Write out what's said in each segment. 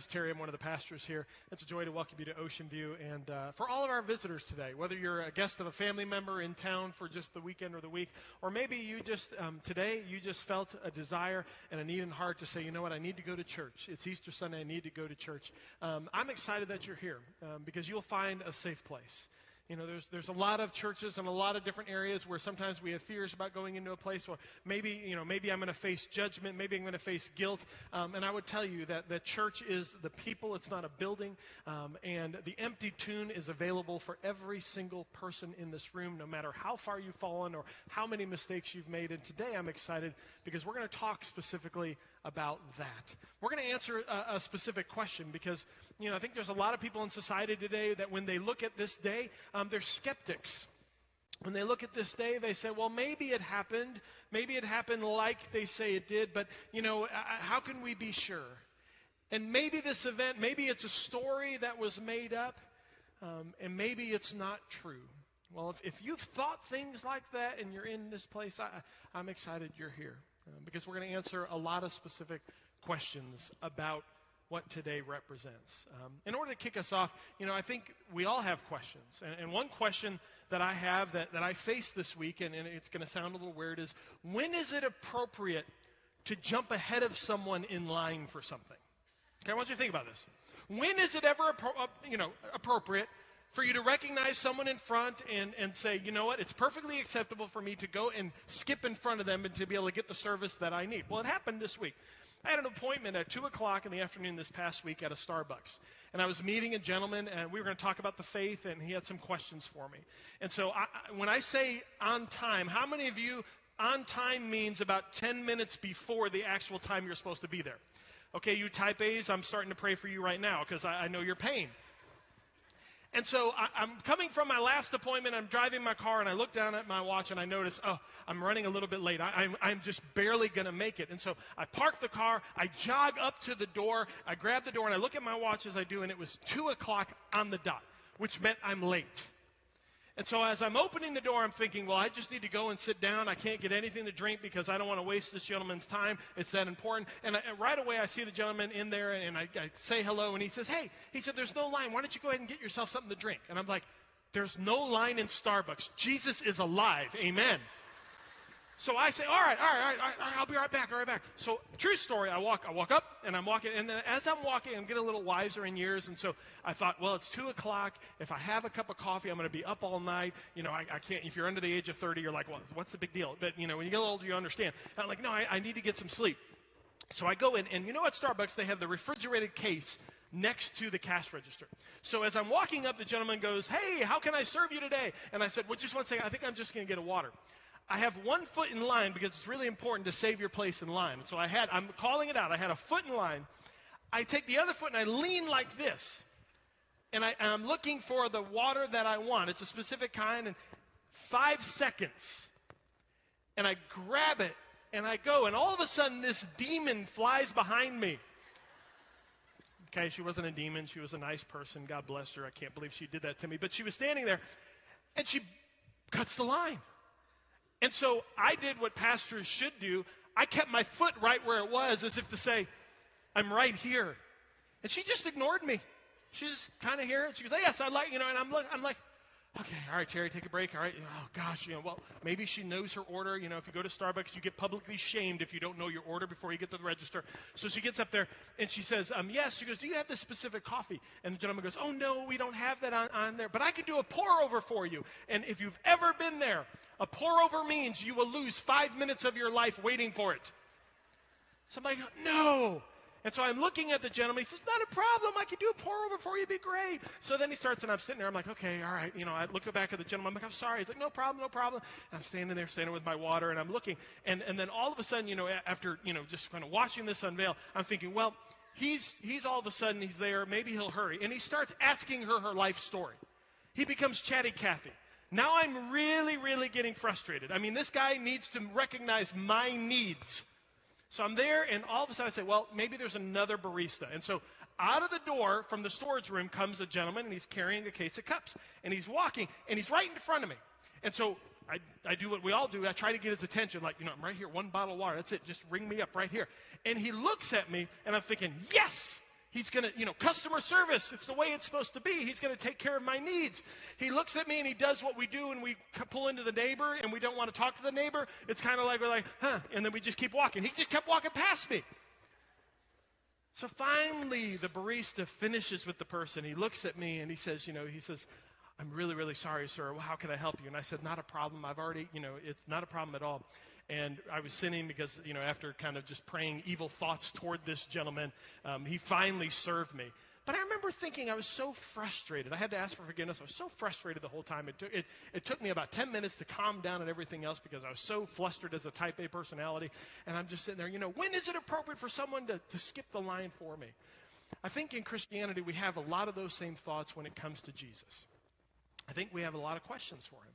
Is Terry. I'm one of the pastors here. It's a joy to welcome you to Ocean View. And uh, for all of our visitors today, whether you're a guest of a family member in town for just the weekend or the week, or maybe you just, um, today, you just felt a desire and a need in heart to say, you know what, I need to go to church. It's Easter Sunday. I need to go to church. Um, I'm excited that you're here um, because you'll find a safe place. You know, there's, there's a lot of churches in a lot of different areas where sometimes we have fears about going into a place where maybe, you know, maybe I'm going to face judgment, maybe I'm going to face guilt. Um, and I would tell you that the church is the people, it's not a building. Um, and the empty tomb is available for every single person in this room, no matter how far you've fallen or how many mistakes you've made. And today I'm excited because we're going to talk specifically about that. We're going to answer a, a, specific question because, you know, I think there's a lot of people in society today that when they look at this day, um, they're skeptics. When they look at this day, they say, well, maybe it happened. Maybe it happened like they say it did, but, you know, how can we be sure? And maybe this event, maybe it's a story that was made up, um, and maybe it's not true. Well, if, if you've thought things like that and you're in this place, I, I'm excited you're here. Uh, because we're going to answer a lot of specific questions about what today represents. Um, in order to kick us off, you know, I think we all have questions. And, and one question that I have that, that I faced this week, and, and it's going to sound a little weird, is when is it appropriate to jump ahead of someone in line for something? Okay, I want you to think about this. When is it ever, uh, you know, appropriate for you to recognize someone in front and, and say, you know what, it's perfectly acceptable for me to go and skip in front of them and to be able to get the service that I need. Well, it happened this week. I had an appointment at 2 o'clock in the afternoon this past week at a Starbucks. And I was meeting a gentleman, and we were going to talk about the faith, and he had some questions for me. And so I, when I say on time, how many of you on time means about 10 minutes before the actual time you're supposed to be there? Okay, you type A's, I'm starting to pray for you right now because I, I know your pain. And so I, am coming from my last appointment. I'm driving my car, and I look down at my watch, and I notice, oh, I'm running a little bit late. I, am I'm, I'm just barely going to make it. And so I park the car. I jog up to the door. I grab the door, and I look at my watch as I do, and it was 2 o'clock on the dot, which meant I'm late. And so as I'm opening the door, I'm thinking, well, I just need to go and sit down. I can't get anything to drink because I don't want to waste this gentleman's time. It's that important. And, I, and right away, I see the gentleman in there and I, I say hello. And he says, hey, he said, there's no line. Why don't you go ahead and get yourself something to drink? And I'm like, there's no line in Starbucks. Jesus is alive. Amen. So I say, all right, all right, all right, all right, I'll be right back, all right back. So true story, I walk, I walk up and I'm walking, and then as I'm walking, I'm getting a little wiser in years, and so I thought, well, it's two o'clock. If I have a cup of coffee, I'm going to be up all night. You know, I, I can't. If you're under the age of 30, you're like, well, what's the big deal? But you know, when you get older, you understand. And I'm like, no, I, I need to get some sleep. So I go in, and you know, at Starbucks they have the refrigerated case next to the cash register. So as I'm walking up, the gentleman goes, Hey, how can I serve you today? And I said, Well, just one second. I think I'm just going to get a water. I have one foot in line because it's really important to save your place in line. So I had, I'm calling it out. I had a foot in line. I take the other foot and I lean like this. And, I, am looking for the water that I want. It's a specific kind. And five seconds. And I grab it and I go. And all of a sudden, this demon flies behind me. Okay, she wasn't a demon. She was a nice person. God bless her. I can't believe she did that to me. But she was standing there and she cuts the line. And so I did what pastors should do. I kept my foot right where it was as if to say, I'm right here. And she just ignored me. She's kind of here. She goes, yes, I like, you know, and I'm, I'm like, okay, all right, Terry, take a break. All right. Oh, gosh, you know, well, maybe she knows her order. You know, if you go to Starbucks, you get publicly shamed if you don't know your order before you get to the register. So she gets up there and she says, um, yes. She goes, do you have this specific coffee? And the gentleman goes, oh, no, we don't have that on, on there, but I could do a pour over for you. And if you've ever been there, a pour over means you will lose five minutes of your life waiting for it. Somebody go, no. And so I'm looking at the gentleman. He says, Not a problem. I can do a pour over for you. It'd be great. So then he starts, and I'm sitting there. I'm like, Okay, all right. You know, I look back at the gentleman. I'm like, I'm sorry. He's like, No problem, no problem. And I'm standing there, standing with my water, and I'm looking. And, and then all of a sudden, you know, after, you know, just kind of watching this unveil, I'm thinking, Well, he's, he's all of a sudden, he's there. Maybe he'll hurry. And he starts asking her her life story. He becomes chatty Cathy. Now I'm really, really getting frustrated. I mean, this guy needs to recognize my needs. So I'm there, and all of a sudden I say, well, maybe there's another barista. And so out of the door from the storage room comes a gentleman, and he's carrying a case of cups. And he's walking, and he's right in front of me. And so I, I do what we all do. I try to get his attention, like, you know, I'm right here, one bottle of water. That's it. Just ring me up right here. And he looks at me, and I'm thinking, yes! He's going to, you know, customer service. It's the way it's supposed to be. He's going to take care of my needs. He looks at me and he does what we do when we pull into the neighbor and we don't want to talk to the neighbor. It's kind of like we're like, huh, and then we just keep walking. He just kept walking past me. So finally, the barista finishes with the person. He looks at me and he says, you know, he says, I'm really, really sorry, sir. How can I help you? And I said, not a problem. I've already, you know, it's not a problem at all. And I was sinning because, you know, after kind of just praying evil thoughts toward this gentleman, um, he finally served me. But I remember thinking I was so frustrated. I had to ask for forgiveness. I was so frustrated the whole time. It took, it, it took me about 10 minutes to calm down and everything else because I was so flustered as a type A personality. And I'm just sitting there, you know, when is it appropriate for someone to, to skip the line for me? I think in Christianity we have a lot of those same thoughts when it comes to Jesus. I think we have a lot of questions for him.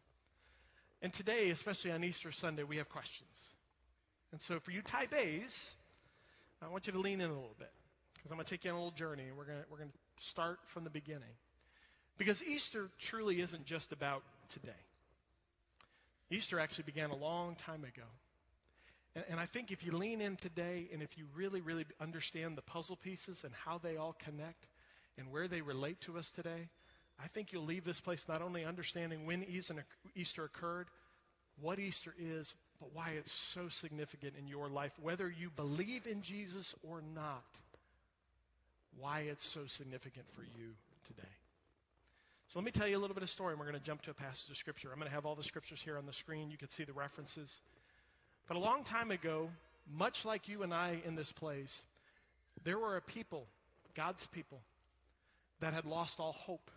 And today, especially on Easter Sunday, we have questions. And so for you type A's, I want you to lean in a little bit because I'm going to take you on a little journey and we're going to, we're going to start from the beginning. Because Easter truly isn't just about today. Easter actually began a long time ago. And, and I think if you lean in today and if you really, really understand the puzzle pieces and how they all connect and where they relate to us today, I think you'll leave this place not only understanding when Easter occurred, what Easter is, but why it's so significant in your life, whether you believe in Jesus or not, why it's so significant for you today. So let me tell you a little bit of story, and we're going to jump to a passage of Scripture. I'm going to have all the Scriptures here on the screen. You can see the references. But a long time ago, much like you and I in this place, there were a people, God's people, that had lost all hope.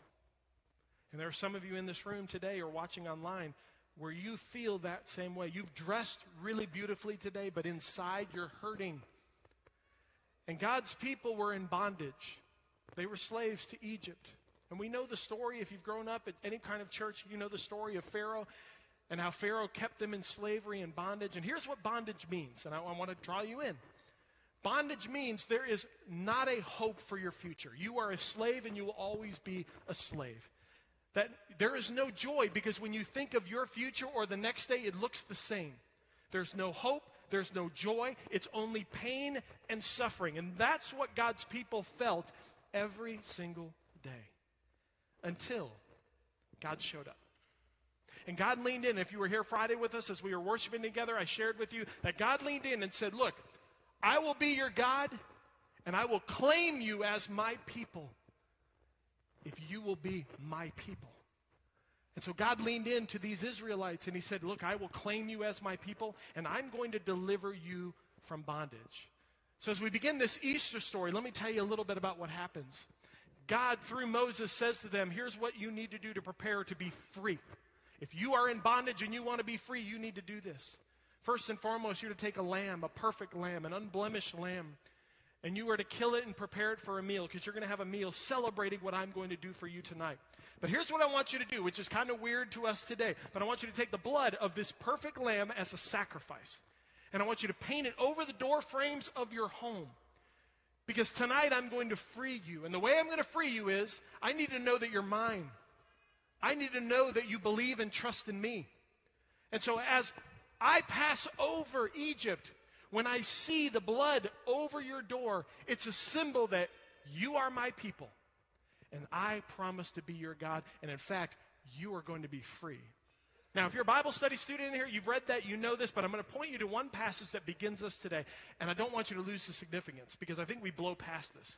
And there are some of you in this room today or watching online where you feel that same way. You've dressed really beautifully today, but inside you're hurting. And God's people were in bondage. They were slaves to Egypt. And we know the story. If you've grown up at any kind of church, you know the story of Pharaoh and how Pharaoh kept them in slavery and bondage. And here's what bondage means, and I, I want to draw you in. Bondage means there is not a hope for your future. You are a slave and you will always be a slave. That there is no joy because when you think of your future or the next day, it looks the same. There's no hope, there's no joy, it's only pain and suffering. And that's what God's people felt every single day until God showed up. And God leaned in. If you were here Friday with us as we were worshiping together, I shared with you that God leaned in and said, Look, I will be your God and I will claim you as my people if you will be my people. And so God leaned in to these Israelites and he said, Look, I will claim you as my people, and I'm going to deliver you from bondage. So as we begin this Easter story, let me tell you a little bit about what happens. God, through Moses, says to them, Here's what you need to do to prepare to be free. If you are in bondage and you want to be free, you need to do this. First and foremost, you're to take a lamb, a perfect lamb, an unblemished lamb, and you are to kill it and prepare it for a meal because you're going to have a meal celebrating what I'm going to do for you tonight. But here's what I want you to do, which is kind of weird to us today. But I want you to take the blood of this perfect lamb as a sacrifice. And I want you to paint it over the door frames of your home. Because tonight I'm going to free you. And the way I'm going to free you is I need to know that you're mine. I need to know that you believe and trust in me. And so as I pass over Egypt, when I see the blood over your door, it's a symbol that you are my people. And I promise to be your God. And in fact, you are going to be free. Now, if you're a Bible study student in here, you've read that, you know this, but I'm going to point you to one passage that begins us today. And I don't want you to lose the significance because I think we blow past this.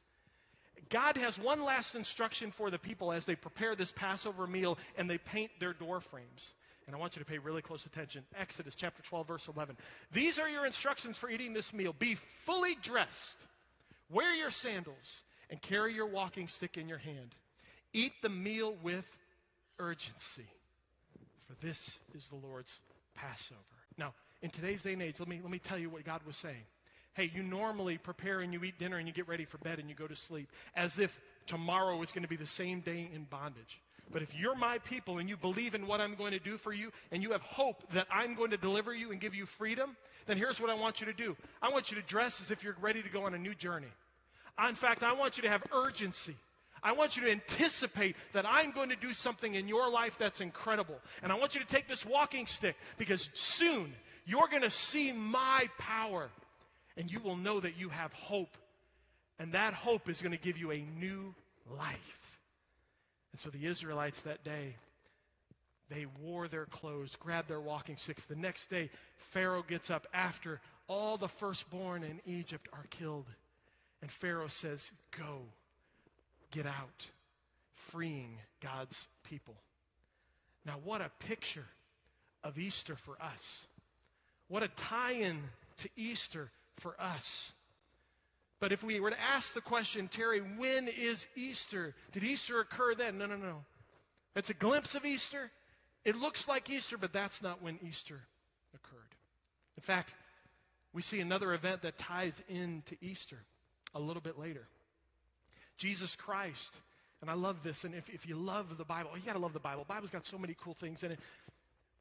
God has one last instruction for the people as they prepare this Passover meal and they paint their door frames. And I want you to pay really close attention. Exodus chapter 12, verse 11. These are your instructions for eating this meal. Be fully dressed, wear your sandals, and carry your walking stick in your hand. Eat the meal with urgency, for this is the Lord's Passover. Now, in today's day and age, let me, let me tell you what God was saying. Hey, you normally prepare and you eat dinner and you get ready for bed and you go to sleep as if tomorrow is going to be the same day in bondage. But if you're my people and you believe in what I'm going to do for you and you have hope that I'm going to deliver you and give you freedom, then here's what I want you to do. I want you to dress as if you're ready to go on a new journey. In fact, I want you to have urgency. I want you to anticipate that I'm going to do something in your life that's incredible. And I want you to take this walking stick because soon you're going to see my power and you will know that you have hope. And that hope is going to give you a new life. And so the Israelites that day, they wore their clothes, grabbed their walking sticks. The next day, Pharaoh gets up after all the firstborn in Egypt are killed. And Pharaoh says, Go, get out, freeing God's people. Now, what a picture of Easter for us. What a tie in to Easter for us. But if we were to ask the question, Terry, when is Easter? Did Easter occur then? No, no, no. It's a glimpse of Easter. It looks like Easter, but that's not when Easter occurred. In fact, we see another event that ties into Easter a little bit later. Jesus Christ, and I love this, and if, if you love the Bible, you got to love the Bible. The Bible's got so many cool things in it.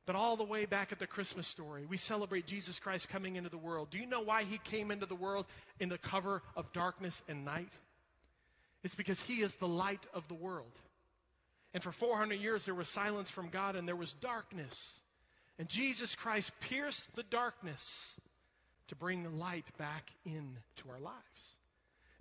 But all the way back at the Christmas story, we celebrate Jesus Christ coming into the world. Do you know why he came into the world in the cover of darkness and night? It's because he is the light of the world. And for 400 years, there was silence from God and there was darkness. And Jesus Christ pierced the darkness to bring the light back into our lives.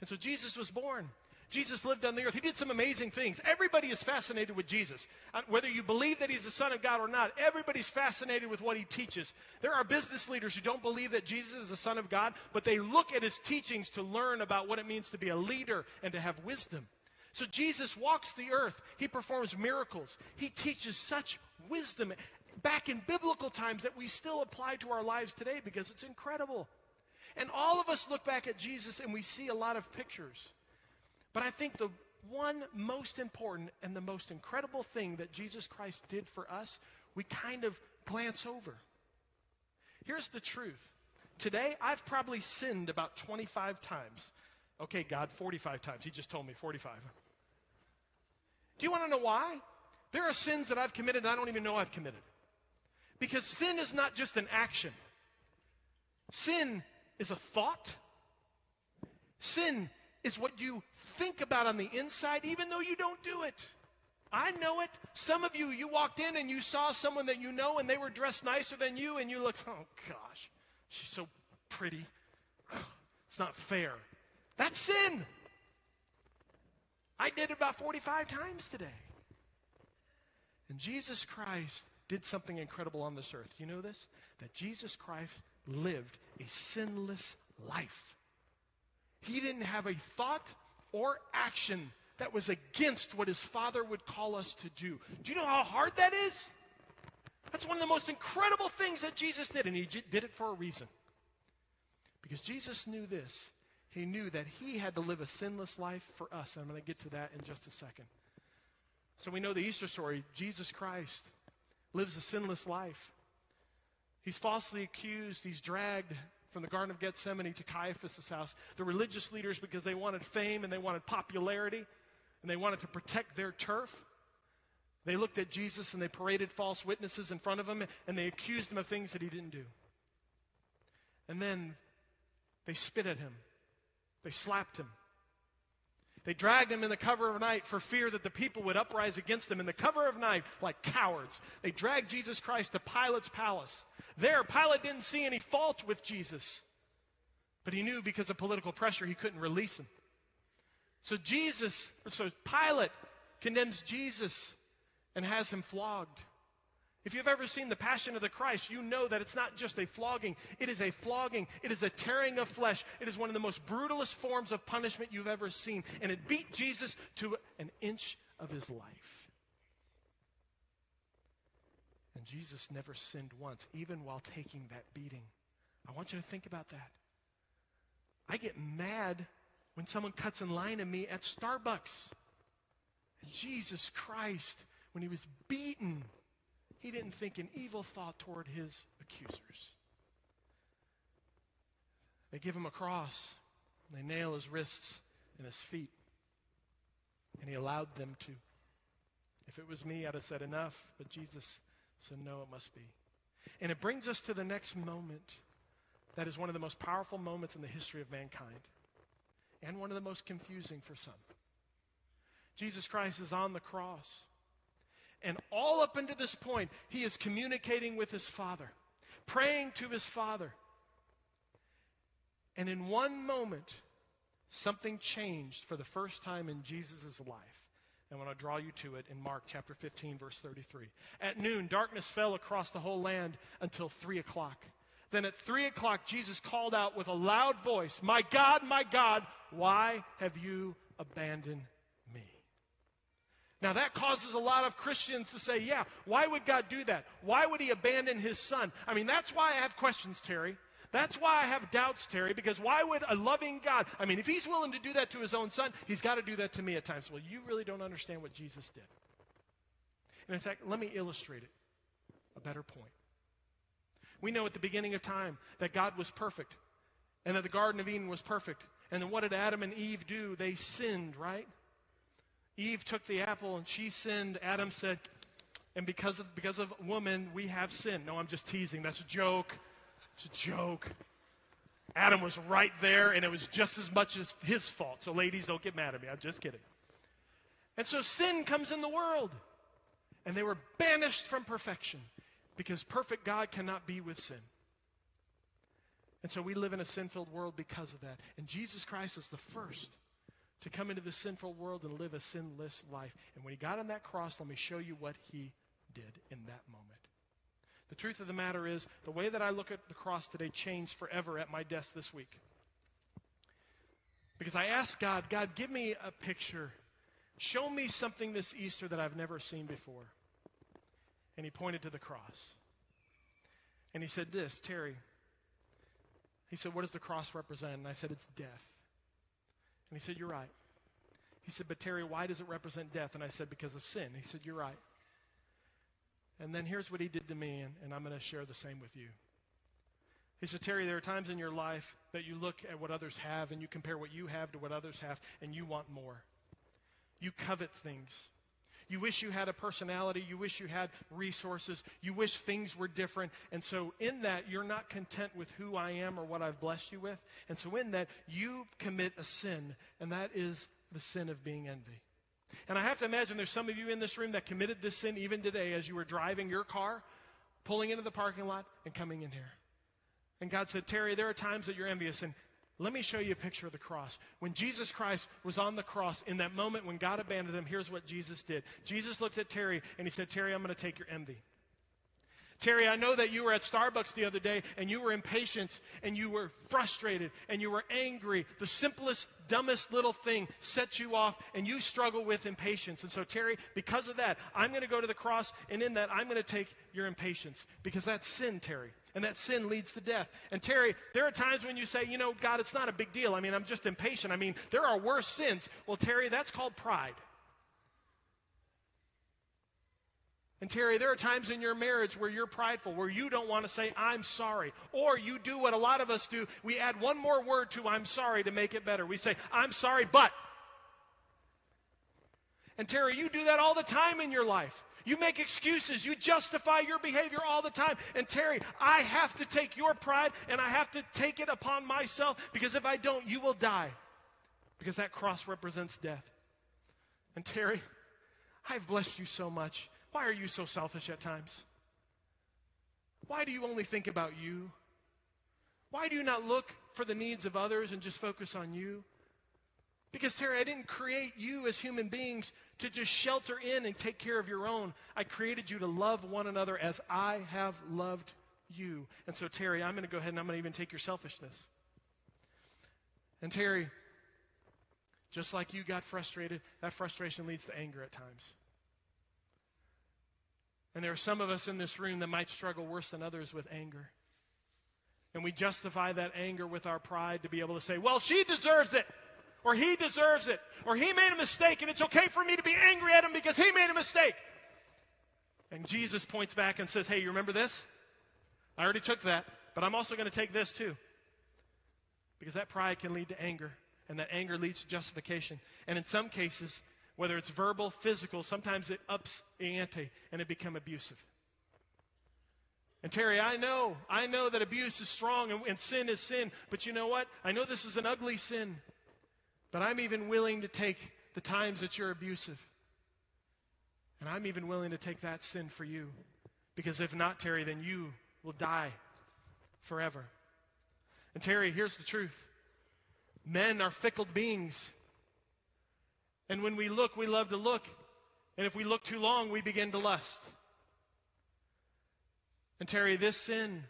And so Jesus was born. Jesus lived on the earth. He did some amazing things. Everybody is fascinated with Jesus. Uh, whether you believe that he's the Son of God or not, everybody's fascinated with what he teaches. There are business leaders who don't believe that Jesus is the Son of God, but they look at his teachings to learn about what it means to be a leader and to have wisdom. So Jesus walks the earth. He performs miracles. He teaches such wisdom back in biblical times that we still apply to our lives today because it's incredible. And all of us look back at Jesus and we see a lot of pictures. But I think the one most important and the most incredible thing that Jesus Christ did for us, we kind of glance over. Here's the truth. Today, I've probably sinned about 25 times. Okay, God, 45 times. He just told me 45. Do you want to know why? There are sins that I've committed and I don't even know I've committed. Because sin is not just an action, sin is a thought. Sin is what you think about on the inside, even though you don't do it. I know it. Some of you, you walked in and you saw someone that you know and they were dressed nicer than you, and you looked, oh gosh, she's so pretty. It's not fair. That's sin. I did it about 45 times today. And Jesus Christ did something incredible on this earth. You know this? That Jesus Christ lived a sinless life. He didn't have a thought or action that was against what his father would call us to do. Do you know how hard that is? That's one of the most incredible things that Jesus did, and he did it for a reason. Because Jesus knew this. He knew that he had to live a sinless life for us. I'm going to get to that in just a second. So we know the Easter story. Jesus Christ lives a sinless life. He's falsely accused. He's dragged from the Garden of Gethsemane to Caiaphas' house. The religious leaders, because they wanted fame and they wanted popularity and they wanted to protect their turf, they looked at Jesus and they paraded false witnesses in front of him and they accused him of things that he didn't do. And then they spit at him, they slapped him. They dragged him in the cover of night for fear that the people would uprise against him. In the cover of night, like cowards, they dragged Jesus Christ to Pilate's palace. There, Pilate didn't see any fault with Jesus, but he knew because of political pressure he couldn't release him. So Jesus, so Pilate condemns Jesus and has him flogged. If you've ever seen the Passion of the Christ, you know that it's not just a flogging. It is a flogging. It is a tearing of flesh. It is one of the most brutalest forms of punishment you've ever seen. And it beat Jesus to an inch of his life. And Jesus never sinned once, even while taking that beating. I want you to think about that. I get mad when someone cuts in line of me at Starbucks. And Jesus Christ, when he was beaten, he didn't think an evil thought toward his accusers. They give him a cross. They nail his wrists and his feet. And he allowed them to If it was me, I'd have said enough, but Jesus said, no, it must be. And it brings us to the next moment that is one of the most powerful moments in the history of mankind, and one of the most confusing for some. Jesus Christ is on the cross. And all up until this point, he is communicating with his Father, praying to his Father. And in one moment, something changed for the first time in Jesus' life. And I want to draw you to it in Mark chapter 15, verse 33. At noon, darkness fell across the whole land until 3 o'clock. Then at 3 o'clock, Jesus called out with a loud voice, My God, my God, why have you abandoned? Now that causes a lot of Christians to say, Yeah, why would God do that? Why would he abandon his son? I mean, that's why I have questions, Terry. That's why I have doubts, Terry, because why would a loving God, I mean, if he's willing to do that to his own son, he's got to do that to me at times. Well, you really don't understand what Jesus did. And in fact, let me illustrate it. A better point. We know at the beginning of time that God was perfect and that the Garden of Eden was perfect. And then what did Adam and Eve do? They sinned, right? Eve took the apple and she sinned. Adam said, and because of, because of woman, we have sin. No, I'm just teasing. That's a joke. It's a joke. Adam was right there, and it was just as much as his fault. So, ladies, don't get mad at me. I'm just kidding. And so sin comes in the world. And they were banished from perfection because perfect God cannot be with sin. And so we live in a sin filled world because of that. And Jesus Christ is the first to come into the sinful world and live a sinless life. And when he got on that cross, let me show you what he did in that moment. The truth of the matter is, the way that I look at the cross today changed forever at my desk this week. Because I asked God, God, give me a picture. Show me something this Easter that I've never seen before. And he pointed to the cross. And he said, This, Terry. He said, What does the cross represent? And I said, It's death. And he said, You're right. He said, But Terry, why does it represent death? And I said, Because of sin. He said, You're right. And then here's what he did to me, and, and I'm going to share the same with you. He said, Terry, there are times in your life that you look at what others have and you compare what you have to what others have, and you want more. You covet things. You wish you had a personality. You wish you had resources. You wish things were different. And so, in that, you're not content with who I am or what I've blessed you with. And so, in that, you commit a sin, and that is the sin of being envy. And I have to imagine there's some of you in this room that committed this sin even today as you were driving your car, pulling into the parking lot, and coming in here. And God said, Terry, there are times that you're envious, and let me show you a picture of the cross. When Jesus Christ was on the cross, in that moment when God abandoned him, here's what Jesus did. Jesus looked at Terry and he said, Terry, I'm going to take your envy. Terry, I know that you were at Starbucks the other day and you were impatient and you were frustrated and you were angry. The simplest, dumbest little thing sets you off and you struggle with impatience. And so, Terry, because of that, I'm going to go to the cross and in that, I'm going to take your impatience because that's sin, Terry. And that sin leads to death. And Terry, there are times when you say, you know, God, it's not a big deal. I mean, I'm just impatient. I mean, there are worse sins. Well, Terry, that's called pride. And Terry, there are times in your marriage where you're prideful, where you don't want to say, I'm sorry. Or you do what a lot of us do. We add one more word to I'm sorry to make it better. We say, I'm sorry, but. And Terry, you do that all the time in your life. You make excuses. You justify your behavior all the time. And Terry, I have to take your pride and I have to take it upon myself because if I don't, you will die. Because that cross represents death. And Terry, I've blessed you so much. Why are you so selfish at times? Why do you only think about you? Why do you not look for the needs of others and just focus on you? Because, Terry, I didn't create you as human beings to just shelter in and take care of your own. I created you to love one another as I have loved you. And so, Terry, I'm going to go ahead and I'm going to even take your selfishness. And, Terry, just like you got frustrated, that frustration leads to anger at times. And there are some of us in this room that might struggle worse than others with anger. And we justify that anger with our pride to be able to say, well, she deserves it. Or he deserves it. Or he made a mistake and it's okay for me to be angry at him because he made a mistake. And Jesus points back and says, hey, you remember this? I already took that, but I'm also going to take this too. Because that pride can lead to anger, and that anger leads to justification. And in some cases, Whether it's verbal, physical, sometimes it ups the ante and it become abusive. And Terry, I know, I know that abuse is strong and, and sin is sin, but you know what? I know this is an ugly sin, but I'm even willing to take the times that you're abusive. And I'm even willing to take that sin for you. Because if not, Terry, then you will die forever. And Terry, here's the truth men are fickle beings. And when we look, we love to look. And if we look too long, we begin to lust. And Terry, this sin,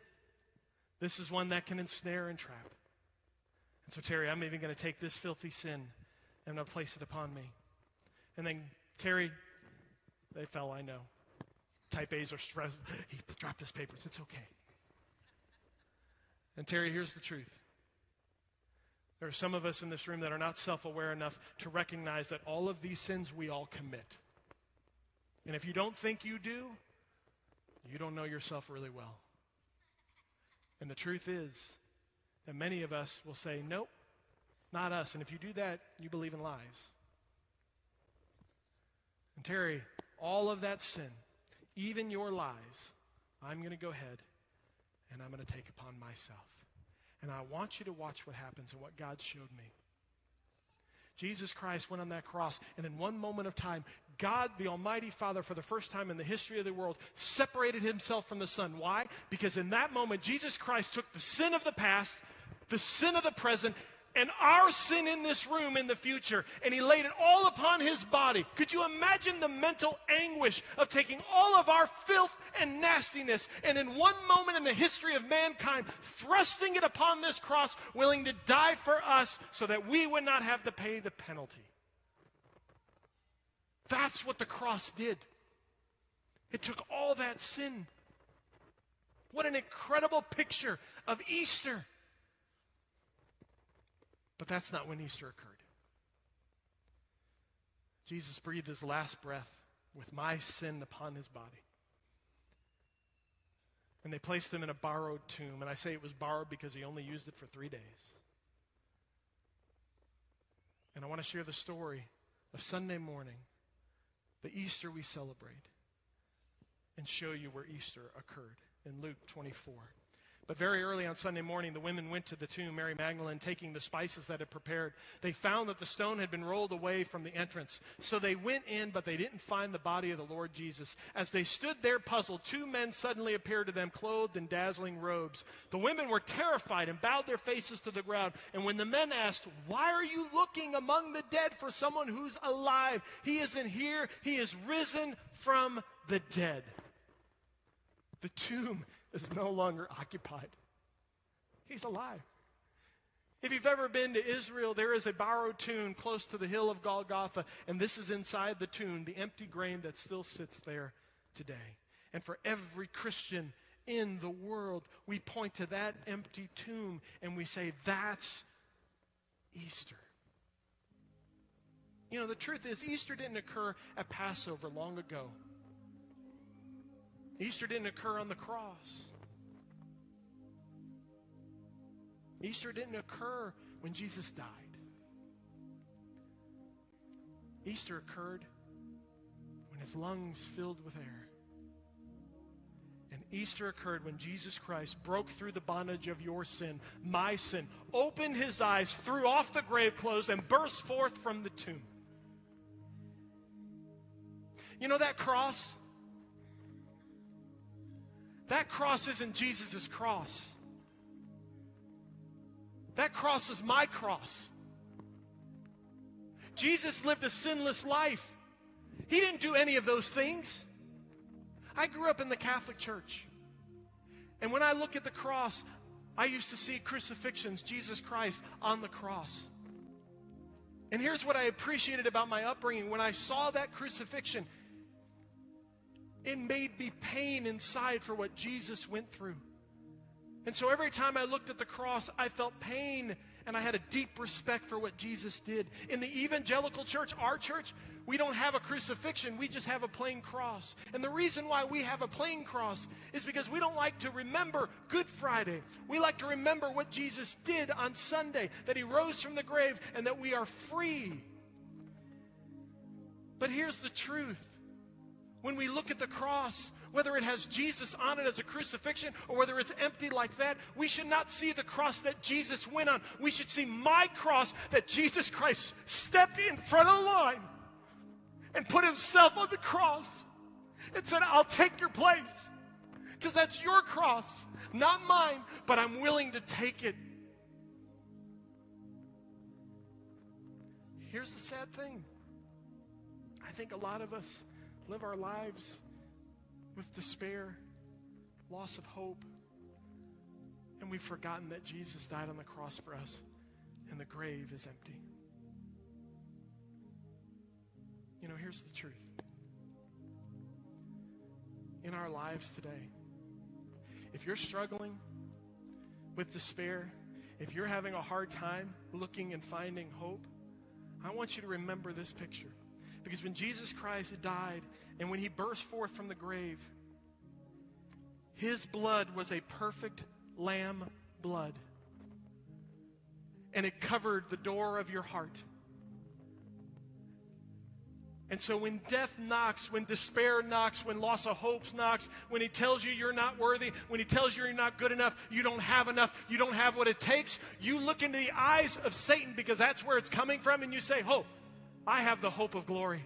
this is one that can ensnare and trap. And so, Terry, I'm even going to take this filthy sin and I'm going to place it upon me. And then, Terry, they fell, I know. Type A's are stressed. He dropped his papers. It's okay. And Terry, here's the truth. There are some of us in this room that are not self aware enough to recognize that all of these sins we all commit. And if you don't think you do, you don't know yourself really well. And the truth is that many of us will say, Nope, not us. And if you do that, you believe in lies. And Terry, all of that sin, even your lies, I'm going to go ahead and I'm going to take upon myself. And I want you to watch what happens and what God showed me. Jesus Christ went on that cross, and in one moment of time, God, the Almighty Father, for the first time in the history of the world, separated himself from the Son. Why? Because in that moment, Jesus Christ took the sin of the past, the sin of the present, and our sin in this room in the future, and he laid it all upon his body. Could you imagine the mental anguish of taking all of our filth and nastiness, and in one moment in the history of mankind, thrusting it upon this cross, willing to die for us so that we would not have to pay the penalty? That's what the cross did. It took all that sin. What an incredible picture of Easter. But that's not when Easter occurred. Jesus breathed his last breath with my sin upon his body. And they placed him in a borrowed tomb. And I say it was borrowed because he only used it for three days. And I want to share the story of Sunday morning, the Easter we celebrate, and show you where Easter occurred in Luke 24. But very early on Sunday morning, the women went to the tomb, Mary Magdalene, taking the spices that had prepared. They found that the stone had been rolled away from the entrance. So they went in, but they didn't find the body of the Lord Jesus. As they stood there puzzled, two men suddenly appeared to them, clothed in dazzling robes. The women were terrified and bowed their faces to the ground. And when the men asked, Why are you looking among the dead for someone who's alive? He isn't here, he is risen from the dead. The tomb is no longer occupied. He's alive. If you've ever been to Israel, there is a borrowed tomb close to the hill of Golgotha, and this is inside the tomb, the empty grave that still sits there today. And for every Christian in the world, we point to that empty tomb and we say, That's Easter. You know, the truth is, Easter didn't occur at Passover long ago. Easter didn't occur on the cross. Easter didn't occur when Jesus died. Easter occurred when his lungs filled with air. And Easter occurred when Jesus Christ broke through the bondage of your sin, my sin, opened his eyes, threw off the grave clothes, and burst forth from the tomb. You know that cross? That cross isn't Jesus' cross. That cross is my cross. Jesus lived a sinless life. He didn't do any of those things. I grew up in the Catholic Church. And when I look at the cross, I used to see crucifixions, Jesus Christ on the cross. And here's what I appreciated about my upbringing. When I saw that crucifixion, it made me pain inside for what Jesus went through. And so every time I looked at the cross, I felt pain and I had a deep respect for what Jesus did. In the evangelical church, our church, we don't have a crucifixion, we just have a plain cross. And the reason why we have a plain cross is because we don't like to remember Good Friday. We like to remember what Jesus did on Sunday, that he rose from the grave and that we are free. But here's the truth. When we look at the cross, whether it has Jesus on it as a crucifixion or whether it's empty like that, we should not see the cross that Jesus went on. We should see my cross that Jesus Christ stepped in front of the line and put himself on the cross and said, I'll take your place. Because that's your cross, not mine, but I'm willing to take it. Here's the sad thing I think a lot of us live our lives with despair, loss of hope, and we've forgotten that Jesus died on the cross for us and the grave is empty. You know, here's the truth. In our lives today, if you're struggling with despair, if you're having a hard time looking and finding hope, I want you to remember this picture. Because when Jesus Christ died and when he burst forth from the grave, his blood was a perfect lamb blood. And it covered the door of your heart. And so when death knocks, when despair knocks, when loss of hope knocks, when he tells you you're not worthy, when he tells you you're not good enough, you don't have enough, you don't have what it takes, you look into the eyes of Satan because that's where it's coming from and you say, "Hope, I have the hope of glory."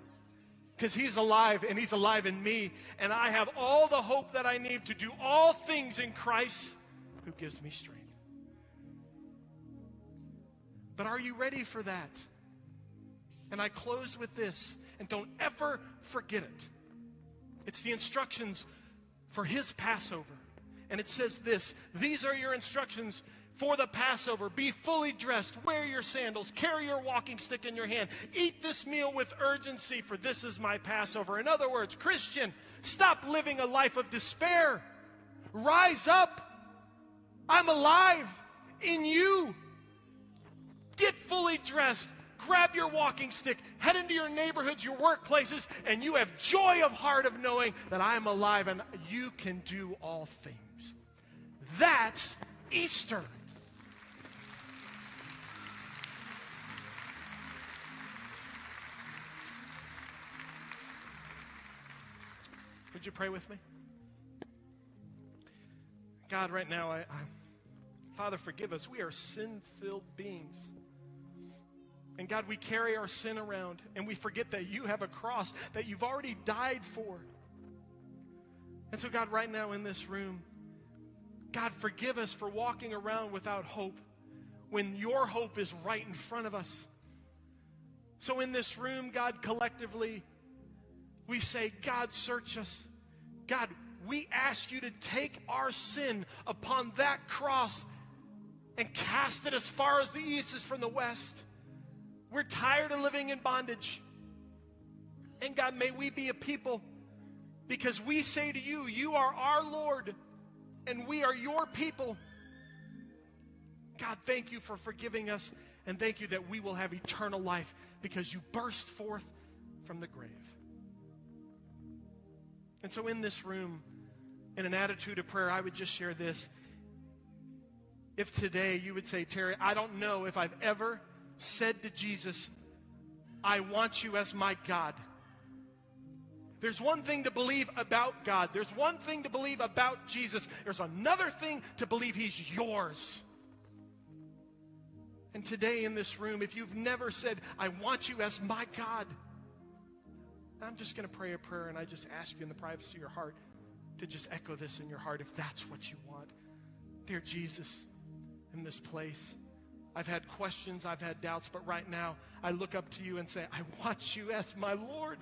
Because he's alive and he's alive in me, and I have all the hope that I need to do all things in Christ who gives me strength. But are you ready for that? And I close with this. And don't ever forget it. It's the instructions for his Passover. And it says this These are your instructions for the Passover. Be fully dressed, wear your sandals, carry your walking stick in your hand. Eat this meal with urgency, for this is my Passover. In other words, Christian, stop living a life of despair. Rise up. I'm alive in you. Get fully dressed grab your walking stick, head into your neighborhoods, your workplaces, and you have joy of heart of knowing that I am alive and you can do all things. That's Easter. Would you pray with me? God, right now, I, I Father, forgive us. We are sin filled beings. And God, we carry our sin around and we forget that you have a cross that you've already died for. And so, God, right now in this room, God, forgive us for walking around without hope when your hope is right in front of us. So, in this room, God, collectively, we say, God, search us. God, we ask you to take our sin upon that cross and cast it as far as the east is from the west. We're tired of living in bondage. And God, may we be a people because we say to you, You are our Lord and we are your people. God, thank you for forgiving us and thank you that we will have eternal life because you burst forth from the grave. And so, in this room, in an attitude of prayer, I would just share this. If today you would say, Terry, I don't know if I've ever said to Jesus, I want you as my God. There's one thing to believe about God. There's one thing to believe about Jesus. There's another thing to believe He's yours. And today in this room, if you've never said, I want you as my God, I'm just going to pray a prayer and I just ask you in the privacy of your heart to just echo this in your heart if that's what you want. Dear Jesus, in this place, I've had questions, I've had doubts, but right now I look up to you and say, I want you as my Lord.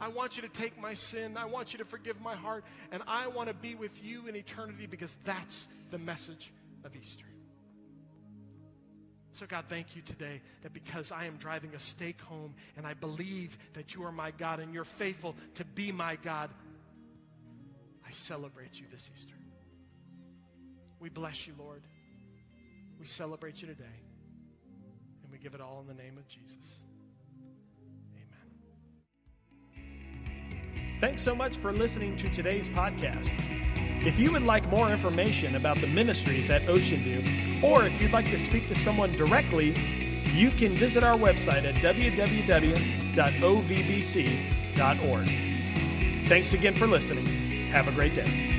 I want you to take my sin. I want you to forgive my heart. And I want to be with you in eternity because that's the message of Easter. So, God, thank you today that because I am driving a stake home and I believe that you are my God and you're faithful to be my God, I celebrate you this Easter. We bless you, Lord. We celebrate you today. And we give it all in the name of Jesus. Thanks so much for listening to today's podcast. If you would like more information about the ministries at Ocean View, or if you'd like to speak to someone directly, you can visit our website at www.ovbc.org. Thanks again for listening. Have a great day.